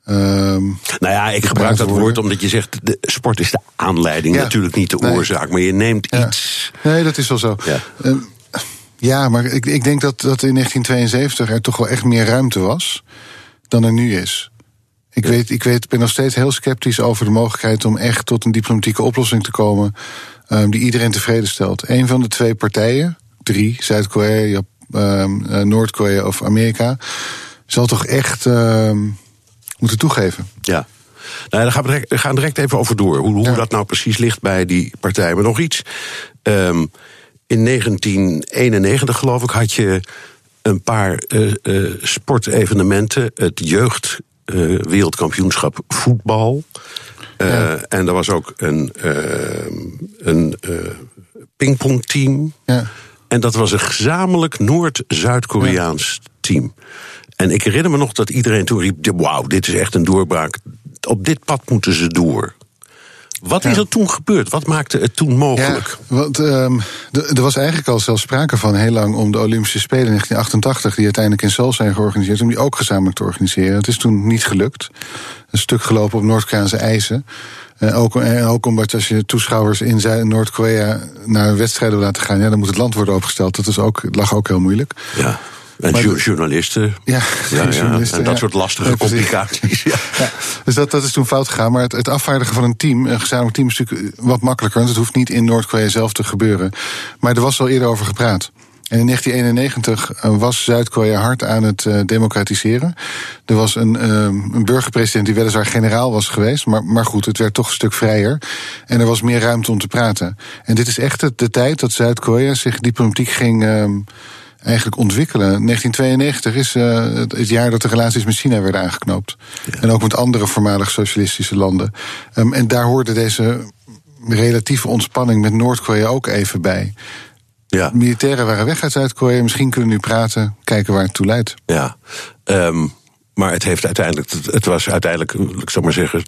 Um, nou ja, ik gebruik dat woord omdat je zegt, de sport is de aanleiding, ja, natuurlijk niet de nee. oorzaak, maar je neemt ja. iets. Nee, dat is wel zo. Ja, um, ja maar ik, ik denk dat, dat in 1972 er toch wel echt meer ruimte was dan er nu is. Ik, weet, ik weet, ben nog steeds heel sceptisch over de mogelijkheid om echt tot een diplomatieke oplossing te komen um, die iedereen tevreden stelt. Een van de twee partijen, drie, Zuid-Korea, uh, Noord-Korea of Amerika, zal toch echt moeten toegeven. Ja. Nou, daar gaan we direct, gaan direct even over door. Hoe, hoe ja. dat nou precies ligt bij die partij. Maar nog iets. Um, in 1991, geloof ik, had je een paar uh, uh, sportevenementen. Het jeugd uh, wereldkampioenschap voetbal. Ja. En er was ook een, een pingpongteam. Ja. En dat was een gezamenlijk Noord-Zuid-Koreaans team. En ik herinner me nog dat iedereen toen riep: Wauw, dit is echt een doorbraak. Op dit pad moeten ze door. Wat ja. is er toen gebeurd? Wat maakte het toen mogelijk? Ja, want, um, er was eigenlijk al zelfs sprake van heel lang om de Olympische Spelen in 1988, die uiteindelijk in Seoul zijn georganiseerd, om die ook gezamenlijk te organiseren. Het is toen niet gelukt. Een stuk gelopen op Noord-Koreaanse eisen. Uh, ook, en ook omdat als je toeschouwers in Noord-Korea naar wedstrijden wil laten gaan, ja, dan moet het land worden opgesteld. Dat is ook, lag ook heel moeilijk. Ja. En maar journalisten. Ja, ja, journalisten, En dat soort lastige complicaties. Ja. Dus dat, dat is toen fout gegaan. Maar het, het afvaardigen van een team, een gezamenlijk team, is natuurlijk wat makkelijker. Want het hoeft niet in Noord-Korea zelf te gebeuren. Maar er was al eerder over gepraat. En in 1991 was Zuid-Korea hard aan het uh, democratiseren. Er was een, uh, een burgerpresident die weliswaar generaal was geweest. Maar, maar goed, het werd toch een stuk vrijer. En er was meer ruimte om te praten. En dit is echt de, de tijd dat Zuid-Korea zich diplomatiek ging. Uh, eigenlijk ontwikkelen. 1992 is uh, het jaar dat de relaties met China werden aangeknoopt. Ja. En ook met andere voormalig socialistische landen. Um, en daar hoorde deze relatieve ontspanning met Noord-Korea ook even bij. Ja. Militairen waren weg uit Zuid-Korea. Misschien kunnen we nu praten, kijken waar het toe leidt. Ja, um, maar het, heeft uiteindelijk, het was uiteindelijk, ik zou maar zeggen,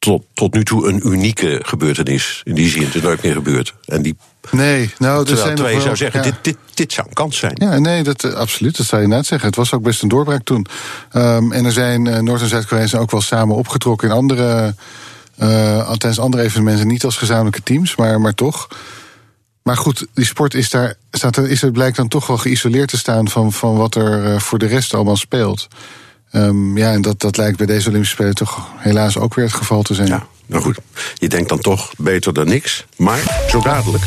tot, tot nu toe een unieke gebeurtenis. In die zin, het is nooit meer gebeurd. En die Nee, nou, Terwijl zijn twee wel, zou zeggen, ja. dit, dit, dit zou een kans zijn. Ja, nee, dat, uh, absoluut. Dat zou je net zeggen. Het was ook best een doorbraak toen. Um, en er zijn uh, Noord- en Zuid-Korea's ook wel samen opgetrokken in andere, uh, tijdens andere evenementen. Niet als gezamenlijke teams, maar, maar toch. maar goed, die sport is daar, staat er, is het blijkt dan toch wel geïsoleerd te staan van, van wat er uh, voor de rest allemaal speelt. Um, ja, en dat, dat lijkt bij deze Olympische Spelen toch helaas ook weer het geval te zijn. Ja, nou goed, je denkt dan toch beter dan niks. Maar zo dadelijk.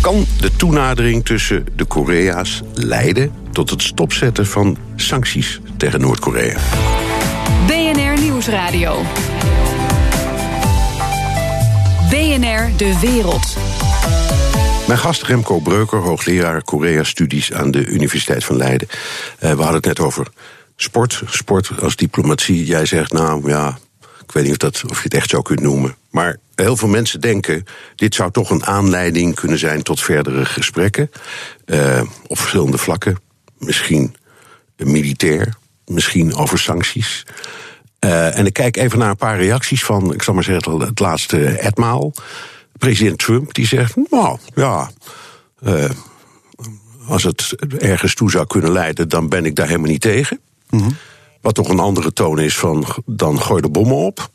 Kan de toenadering tussen de Korea's leiden tot het stopzetten van sancties tegen Noord-Korea? BNR Nieuwsradio. BNR De Wereld. Mijn gast Remco Breuker, hoogleraar Korea-studies aan de Universiteit van Leiden. Uh, we hadden het net over sport, sport als diplomatie. Jij zegt, nou ja, ik weet niet of, dat, of je het echt zo kunt noemen. Maar heel veel mensen denken, dit zou toch een aanleiding kunnen zijn tot verdere gesprekken. Uh, op verschillende vlakken. Misschien militair, misschien over sancties. Uh, en ik kijk even naar een paar reacties van, ik zal maar zeggen, het laatste etmaal. President Trump die zegt, nou ja, uh, als het ergens toe zou kunnen leiden, dan ben ik daar helemaal niet tegen. Mm -hmm. Wat toch een andere toon is van, dan gooi de bommen op.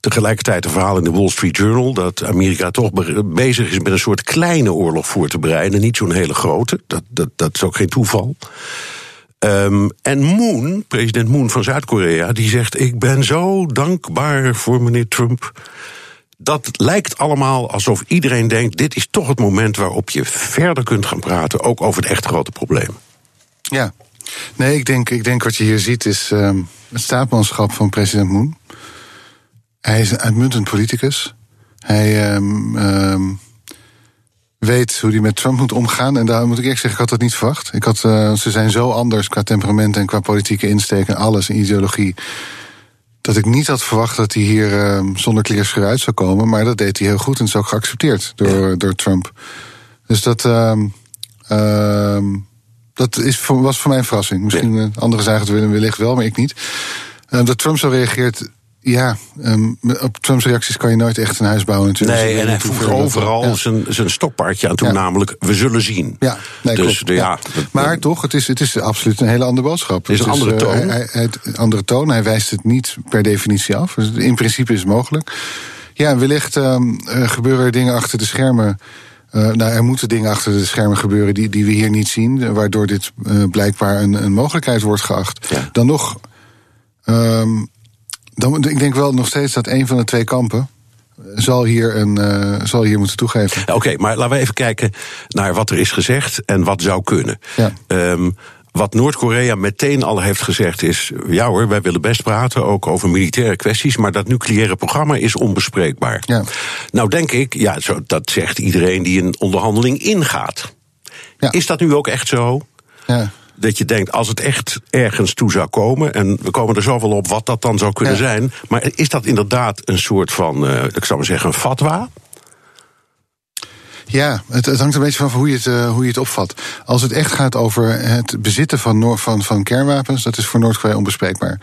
Tegelijkertijd een verhaal in de Wall Street Journal dat Amerika toch bezig is met een soort kleine oorlog voor te bereiden, niet zo'n hele grote. Dat, dat, dat is ook geen toeval. Um, en Moon, president Moon van Zuid-Korea, die zegt: Ik ben zo dankbaar voor meneer Trump. Dat lijkt allemaal alsof iedereen denkt: dit is toch het moment waarop je verder kunt gaan praten, ook over het echt grote probleem. Ja, nee, ik denk, ik denk wat je hier ziet is um, het staatsmanschap van president Moon. Hij is een uitmuntend politicus. Hij um, um, weet hoe hij met Trump moet omgaan. En daar moet ik eerlijk zeggen, ik had dat niet verwacht. Ik had, uh, ze zijn zo anders qua temperament en qua politieke insteek en alles, en ideologie. Dat ik niet had verwacht dat hij hier uh, zonder kleerscheur uit zou komen. Maar dat deed hij heel goed en is ook geaccepteerd door, ja. door Trump. Dus dat, dat is voor, was voor mij een verrassing. Misschien ja. anderen zagen het wellicht wel, maar ik niet. dat Trump zo reageert, ja, um, op Trumps reacties kan je nooit echt een huis bouwen natuurlijk. Nee, en hij voegt overal ja. zijn, zijn stokpaardje aan toe, ja. namelijk we zullen zien. Ja, nee, dus, de, ja, maar toch, het is, het is absoluut een hele andere boodschap. Het is een dus, andere toon. Uh, hij, andere toon, hij wijst het niet per definitie af. Dus in principe is het mogelijk. Ja, wellicht um, uh, gebeuren er dingen achter de schermen... Uh, nou, er moeten dingen achter de schermen gebeuren die, die we hier niet zien, waardoor dit uh, blijkbaar een, een mogelijkheid wordt geacht. Ja. Dan nog, um, dan, ik denk wel nog steeds dat een van de twee kampen zal hier, een, uh, zal hier moeten toegeven. Oké, okay, maar laten we even kijken naar wat er is gezegd en wat zou kunnen. Ja. Um, wat Noord-Korea meteen al heeft gezegd is: ja hoor, wij willen best praten, ook over militaire kwesties, maar dat nucleaire programma is onbespreekbaar. Ja. Nou, denk ik, ja, zo, dat zegt iedereen die een onderhandeling ingaat. Ja. Is dat nu ook echt zo? Ja. Dat je denkt, als het echt ergens toe zou komen, en we komen er zoveel op wat dat dan zou kunnen Ja. zijn, maar is dat inderdaad een soort van, uh, ik zou maar zeggen, een fatwa? Ja, het, het, hangt een beetje van hoe je, het, uh, hoe je het opvat. Als het echt gaat over het bezitten van, Noor, van, van kernwapens, dat is voor Noord-Korea onbespreekbaar.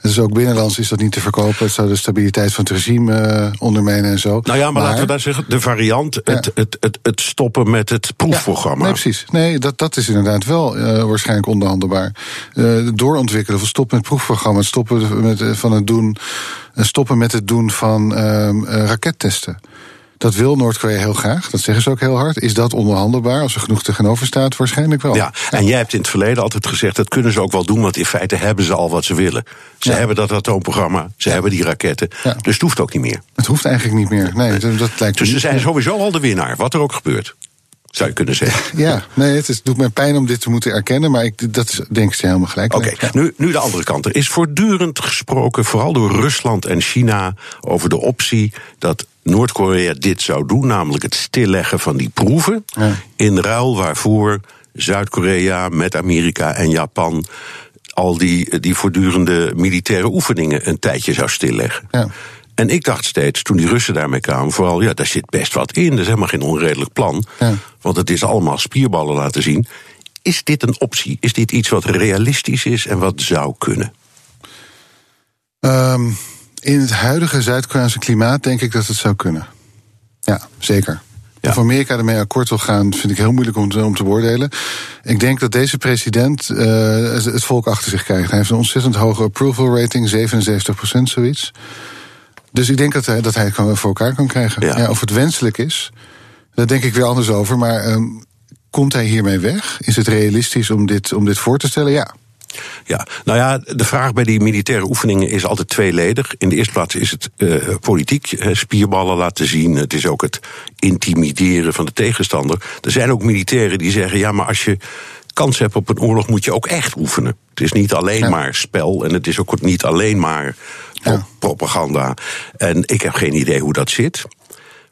Dus ook binnenlands is dat niet te verkopen. Het zou de stabiliteit van het regime uh, ondermijnen en zo. Nou ja, maar, maar, laten we daar zeggen, de variant, ja. het, het, het, het, stoppen met het proefprogramma. Ja, nee, precies. Nee, dat, dat is inderdaad wel uh, waarschijnlijk onderhandelbaar. Uh, doorontwikkelen van stoppen met het proefprogramma, stoppen met, van het doen, stoppen met het doen van rakettesten. Dat wil Noord-Korea heel graag. Dat zeggen ze ook heel hard. Is dat onderhandelbaar? Als er genoeg tegenover staat, waarschijnlijk wel. Ja, en jij hebt in het verleden altijd gezegd... dat kunnen ze ook wel doen, want in feite hebben ze al wat ze willen. Ze ja. hebben dat atoomprogramma, ze ja. hebben die raketten. Ja. Dus het hoeft ook niet meer. Het hoeft eigenlijk niet meer. Nee, dat, dat lijkt dus ze zijn sowieso al de winnaar, wat er ook gebeurt. Zou je kunnen zeggen. Ja, nee, het is, doet mij pijn om dit te moeten erkennen, maar ik, dat is, denk ik helemaal gelijk. Oké, okay, nu, nu de andere kant. Er is voortdurend gesproken, vooral door Rusland en China, over de optie dat Noord-Korea dit zou doen, namelijk het stilleggen van die proeven. Ja. In ruil waarvoor Zuid-Korea met Amerika en Japan al die, die voortdurende militaire oefeningen een tijdje zou stilleggen. Ja. En ik dacht steeds, toen die Russen daarmee kwamen, vooral, ja, daar zit best wat in. Dat is helemaal geen onredelijk plan. Ja. Want het is allemaal spierballen laten zien. Is dit een optie? Is dit iets wat realistisch is en wat zou kunnen? Um, in het huidige Zuid-Koreaanse klimaat denk ik dat het zou kunnen. Ja, zeker. Ja. Of Amerika ermee akkoord wil gaan, vind ik heel moeilijk om te, om te beoordelen. Ik denk dat deze president uh, het volk achter zich krijgt. Hij heeft een ontzettend hoge approval rating, 77% zoiets. Dus ik denk dat hij, dat hij het voor elkaar kan krijgen. Ja. Ja, of het wenselijk is, Daar denk ik weer anders over. Maar ehm, komt hij hiermee weg? Is het realistisch om dit, om dit voor te stellen? Ja. Ja, nou ja, de vraag bij die militaire oefeningen is altijd tweeledig. In de eerste plaats is het uh, politiek, uh, spierballen laten zien. Het is ook het intimideren van de tegenstander. Er zijn ook militairen die zeggen: ja, maar als je kans hebt op een oorlog, moet je ook echt oefenen. Het is niet alleen ja. maar spel en het is ook niet alleen maar ja. propaganda. En ik heb geen idee hoe dat zit.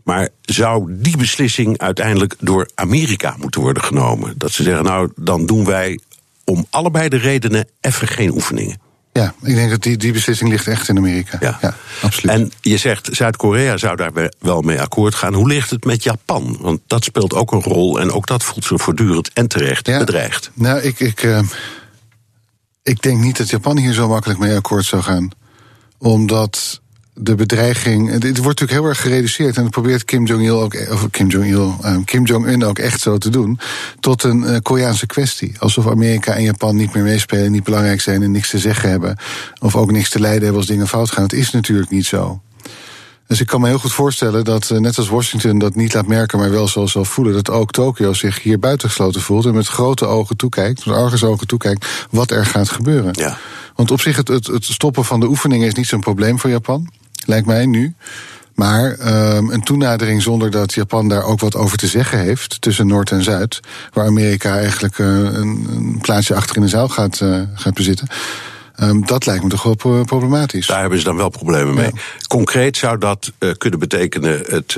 Maar zou die beslissing uiteindelijk door Amerika moeten worden genomen? Dat ze zeggen, nou, dan doen wij om allebei de redenen even geen oefeningen. Ja, ik denk dat die, die beslissing ligt echt in Amerika. Ja. ja absoluut. En je zegt Zuid-Korea zou daar wel mee akkoord gaan. Hoe ligt het met Japan? Want dat speelt ook een rol en ook dat voelt zich voortdurend en terecht ja. bedreigd. Nou, ik, ik, uh, ik denk niet dat Japan hier zo makkelijk mee akkoord zou gaan. Omdat de bedreiging. Het wordt natuurlijk heel erg gereduceerd. En dat probeert Kim Jong-il ook. Of Kim Jong-il. Um, Kim Jong-un ook echt zo te doen. Tot een uh, Koreaanse kwestie. Alsof Amerika en Japan niet meer meespelen, niet belangrijk zijn en niks te zeggen hebben. Of ook niks te lijden hebben als dingen fout gaan. Het is natuurlijk niet zo. Dus ik kan me heel goed voorstellen dat, uh, net als Washington dat niet laat merken, maar wel zo zal voelen, dat ook Tokio zich hier buitengesloten voelt en met grote ogen toekijkt, met argusogen toekijkt, wat er gaat gebeuren. Ja. Want op zich, het, het, het stoppen van de oefeningen is niet zo'n probleem voor Japan lijkt mij nu. Maar um, een toenadering zonder dat Japan daar ook wat over te zeggen heeft tussen Noord en Zuid, waar Amerika eigenlijk uh, een, een, plaatsje achter in de zaal gaat, uh, gaat bezitten. Um, dat lijkt me toch wel problematisch. Daar hebben ze dan wel problemen mee. Ja. Concreet zou dat uh, kunnen betekenen het,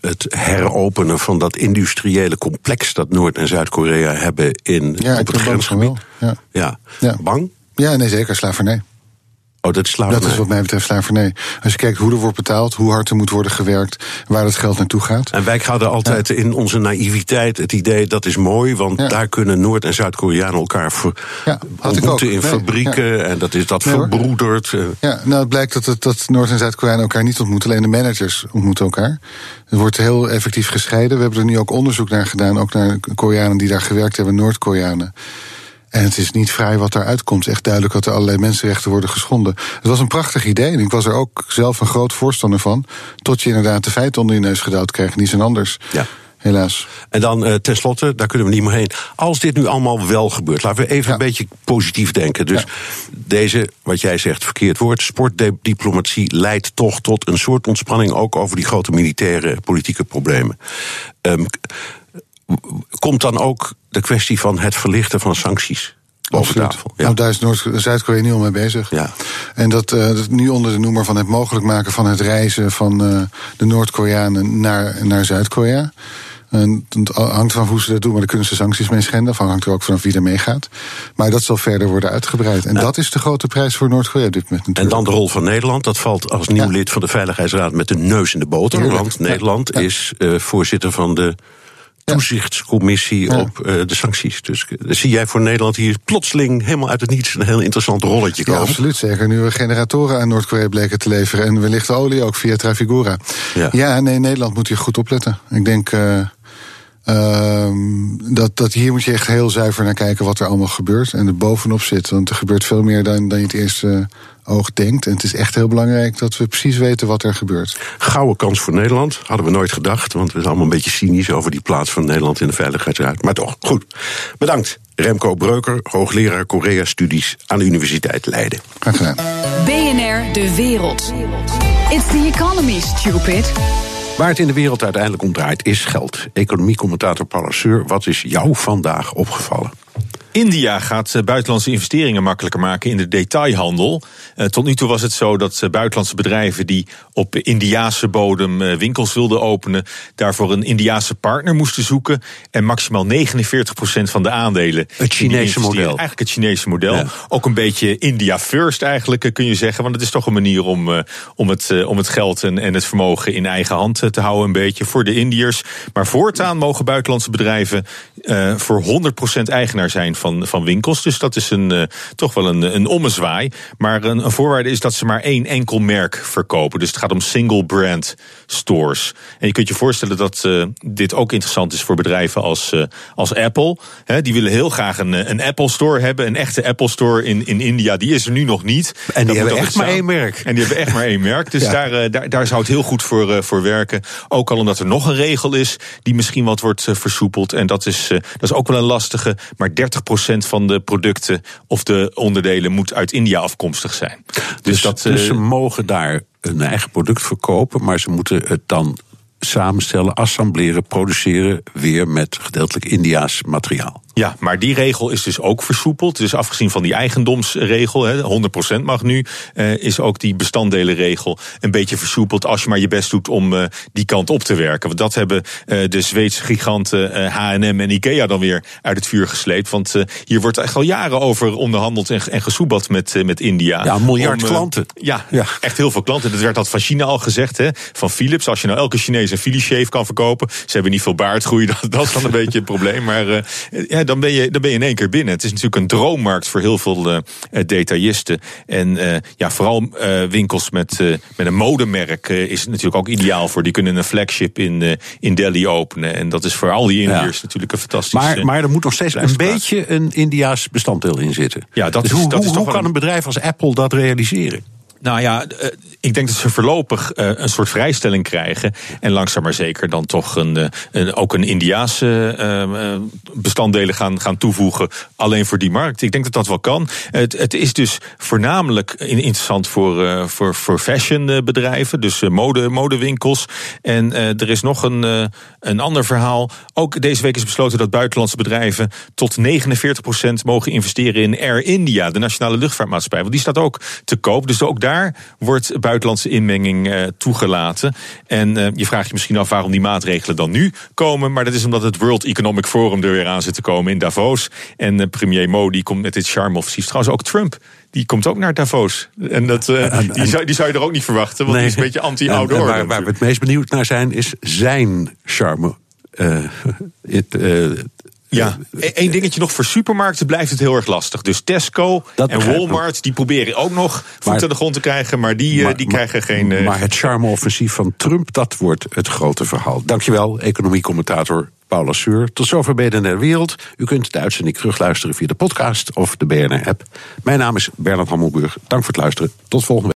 het heropenen van dat industriële complex dat Noord- en Zuid-Korea hebben in, ja, op het grensgebied. Ja. Ja. ja. Bang? Ja, nee, zeker. Slavernij. Oh, dat is slavernij. Dat is wat mij betreft slavernij. Als je kijkt hoe er wordt betaald, hoe hard er moet worden gewerkt, waar het geld naartoe gaat. En wij hadden altijd ja. in onze naïviteit het idee dat is mooi, want ja. daar kunnen Noord- en Zuid-Koreanen elkaar ver ja, ontmoeten in nee, fabrieken en dat is dat nee, verbroederd. Ja, nou het blijkt dat, het, dat Noord- en Zuid-Koreanen elkaar niet ontmoeten, alleen de managers ontmoeten elkaar. Het wordt heel effectief gescheiden. We hebben er nu ook onderzoek naar gedaan, ook naar Koreanen die daar gewerkt hebben, Noord-Koreanen. En het is niet vrij wat daaruit komt. Echt duidelijk dat er allerlei mensenrechten worden geschonden. Het was een prachtig idee en ik was er ook zelf een groot voorstander van. Tot je inderdaad de feiten onder je neus gedouwd krijgt. Die zijn anders. Ja. Helaas. En dan uh, tenslotte, daar kunnen we niet meer heen. Als dit nu allemaal wel gebeurt, laten we even ja. een beetje positief denken. Dus ja. deze, wat jij zegt, verkeerd woord, sportdiplomatie leidt toch tot een soort ontspanning ook over die grote militaire politieke problemen. Um, komt dan ook de kwestie van het verlichten van sancties? Tafel. Ja. Nou, daar is Zuid-Korea nu al mee bezig. Ja. En dat, uh, dat nu onder de noemer van het mogelijk maken van het reizen van uh, de Noord-Koreanen naar, naar Zuid-Korea. En het hangt van hoe ze dat doen, maar daar kunnen ze sancties mee schenden. Van hangt er ook vanaf wie er meegaat. Maar dat zal verder worden uitgebreid. En ja. dat is de grote prijs voor Noord-Korea op dit moment. Natuurlijk. En dan de rol van Nederland. Dat valt als nieuw ja. lid van de Veiligheidsraad met de neus in de boter. Want Nederland is uh, voorzitter van de toezichtscommissie ja. op uh, de sancties. Dus uh, zie jij voor Nederland hier plotseling helemaal uit het niets een heel interessant rolletje komen? Ja, absoluut. Zeker nu we generatoren aan Noord-Korea bleken te leveren en wellicht olie ook via Trafigura. Ja, ja nee, Nederland moet hier goed opletten. Ik denk. Uh, uh, dat, dat hier moet je echt heel zuiver naar kijken wat er allemaal gebeurt. En er bovenop zit. Want er gebeurt veel meer dan, dan je het eerste oog denkt. En het is echt heel belangrijk dat we precies weten wat er gebeurt. Gouden kans voor Nederland. Hadden we nooit gedacht. Want we zijn allemaal een beetje cynisch over die plaats van Nederland in de Veiligheidsraad. Maar toch, goed. Bedankt. Remco Breuker, hoogleraar Korea-studies aan de Universiteit Leiden. Graag gedaan. BNR De Wereld. It's the economy, stupid. Waar het in de wereld uiteindelijk om draait is geld. Economiecommentator Paul Asseur, wat is jou vandaag opgevallen? India gaat buitenlandse investeringen makkelijker maken in de detailhandel. Tot nu toe was het zo dat buitenlandse bedrijven die op Indiaanse bodem winkels wilden openen, daarvoor een Indiaanse partner moesten zoeken. En maximaal 49% van de aandelen. Het Chinese model. Eigenlijk het Chinese model. Ja. Ook een beetje India first eigenlijk kun je zeggen. Want het is toch een manier om, om, het, om het geld en, en het vermogen in eigen hand te houden, een beetje voor de Indiërs. Maar voortaan mogen buitenlandse bedrijven uh, voor 100% eigenaar zijn van, van winkels. Dus dat is een, toch wel een, een ommezwaai. Maar een, een voorwaarde is dat ze maar één enkel merk verkopen. Dus het gaat om single brand stores. En je kunt je voorstellen dat dit ook interessant is voor bedrijven als, als Apple. die willen heel graag een, een Apple store hebben. Een echte Apple store in, in India. Die is er nu nog niet. En die hebben echt maar één merk. En die hebben echt maar één merk. Dus daar, daar, daar zou het heel goed voor, voor werken. Ook al omdat er nog een regel is die misschien wat wordt versoepeld. En dat is, dat is ook wel een lastige. Maar 30% van de producten of de onderdelen moet uit India afkomstig zijn. Dus, dus, dat, dus ze mogen daar een eigen product verkopen, maar ze moeten het dan samenstellen, assembleren, produceren weer met gedeeltelijk Indiaas materiaal. Ja, maar die regel is dus ook versoepeld. Dus afgezien van die eigendomsregel, 100% mag nu, eh, is ook die bestanddelenregel een beetje versoepeld als je maar je best doet om eh, die kant op te werken. Want dat hebben eh, de Zweedse giganten H&M en Ikea dan weer uit het vuur gesleept. Want hier wordt echt al jaren over onderhandeld en, en gesoebeld met, met India. Ja, een miljard klanten. Ja, ja, echt heel veel klanten. Dat werd dat van China al gezegd, hè, van Philips. Als je nou elke Chinees een Philips shave kan verkopen, ze hebben niet veel baardgroei, dat, dat is dan een beetje het probleem. Maar ja, dan ben, je, dan ben je in één keer binnen. Het is natuurlijk een droommarkt voor heel veel uh, detailisten. En uh, ja, vooral uh, winkels met, met een modemerk is het natuurlijk ook ideaal voor. Die kunnen een flagship in, in Delhi openen. En dat is voor al die Indiërs natuurlijk een fantastisch. Maar, maar er moet nog steeds een beetje een Indiaas bestanddeel in zitten. Ja, dat dus is, hoe, dat hoe, is toch hoe kan een bedrijf als Apple dat realiseren? Nou ja, eh, ik denk dat ze voorlopig eh, een soort vrijstelling krijgen. En langzaam maar zeker dan toch een, eh, een ook een Indiaanse bestanddelen gaan, gaan toevoegen. Alleen voor die markt. Ik denk dat dat wel kan. Het, het is dus voornamelijk interessant voor, voor, voor fashionbedrijven. Dus mode, modewinkels. En er is nog een, een ander verhaal. Ook deze week is besloten dat buitenlandse bedrijven tot 49% mogen investeren in Air India, de nationale luchtvaartmaatschappij. Want die staat ook te koop. Dus ook daar daar wordt buitenlandse inmenging uh, toegelaten. En uh, je vraagt je misschien af waarom die maatregelen dan nu komen. Maar dat is omdat het World Economic Forum er weer aan zit te komen in Davos. En uh, premier Modi komt met dit charme-offensief. Trouwens ook Trump die komt ook naar Davos. En dat, uh, die, zou, die zou je er ook niet verwachten, want nee. die is een beetje anti-oude orde. Waar, waar we het meest benieuwd naar zijn, is zijn charme. Uh, it, uh, ja, één dingetje nog. Voor supermarkten blijft het heel erg lastig. Dus Tesco en Walmart, die proberen ook nog voet aan de grond te krijgen. Maar die, maar, die krijgen geen... Uh... Maar het charme-offensief van Trump, dat wordt het grote verhaal. Dankjewel, economiecommentator Paula Suur. Tot zover BNR Wereld. U kunt de uitzending terugluisteren via de podcast of de BNR-app. Mijn naam is Bernard Hammelburg. Dank voor het luisteren. Tot volgende week.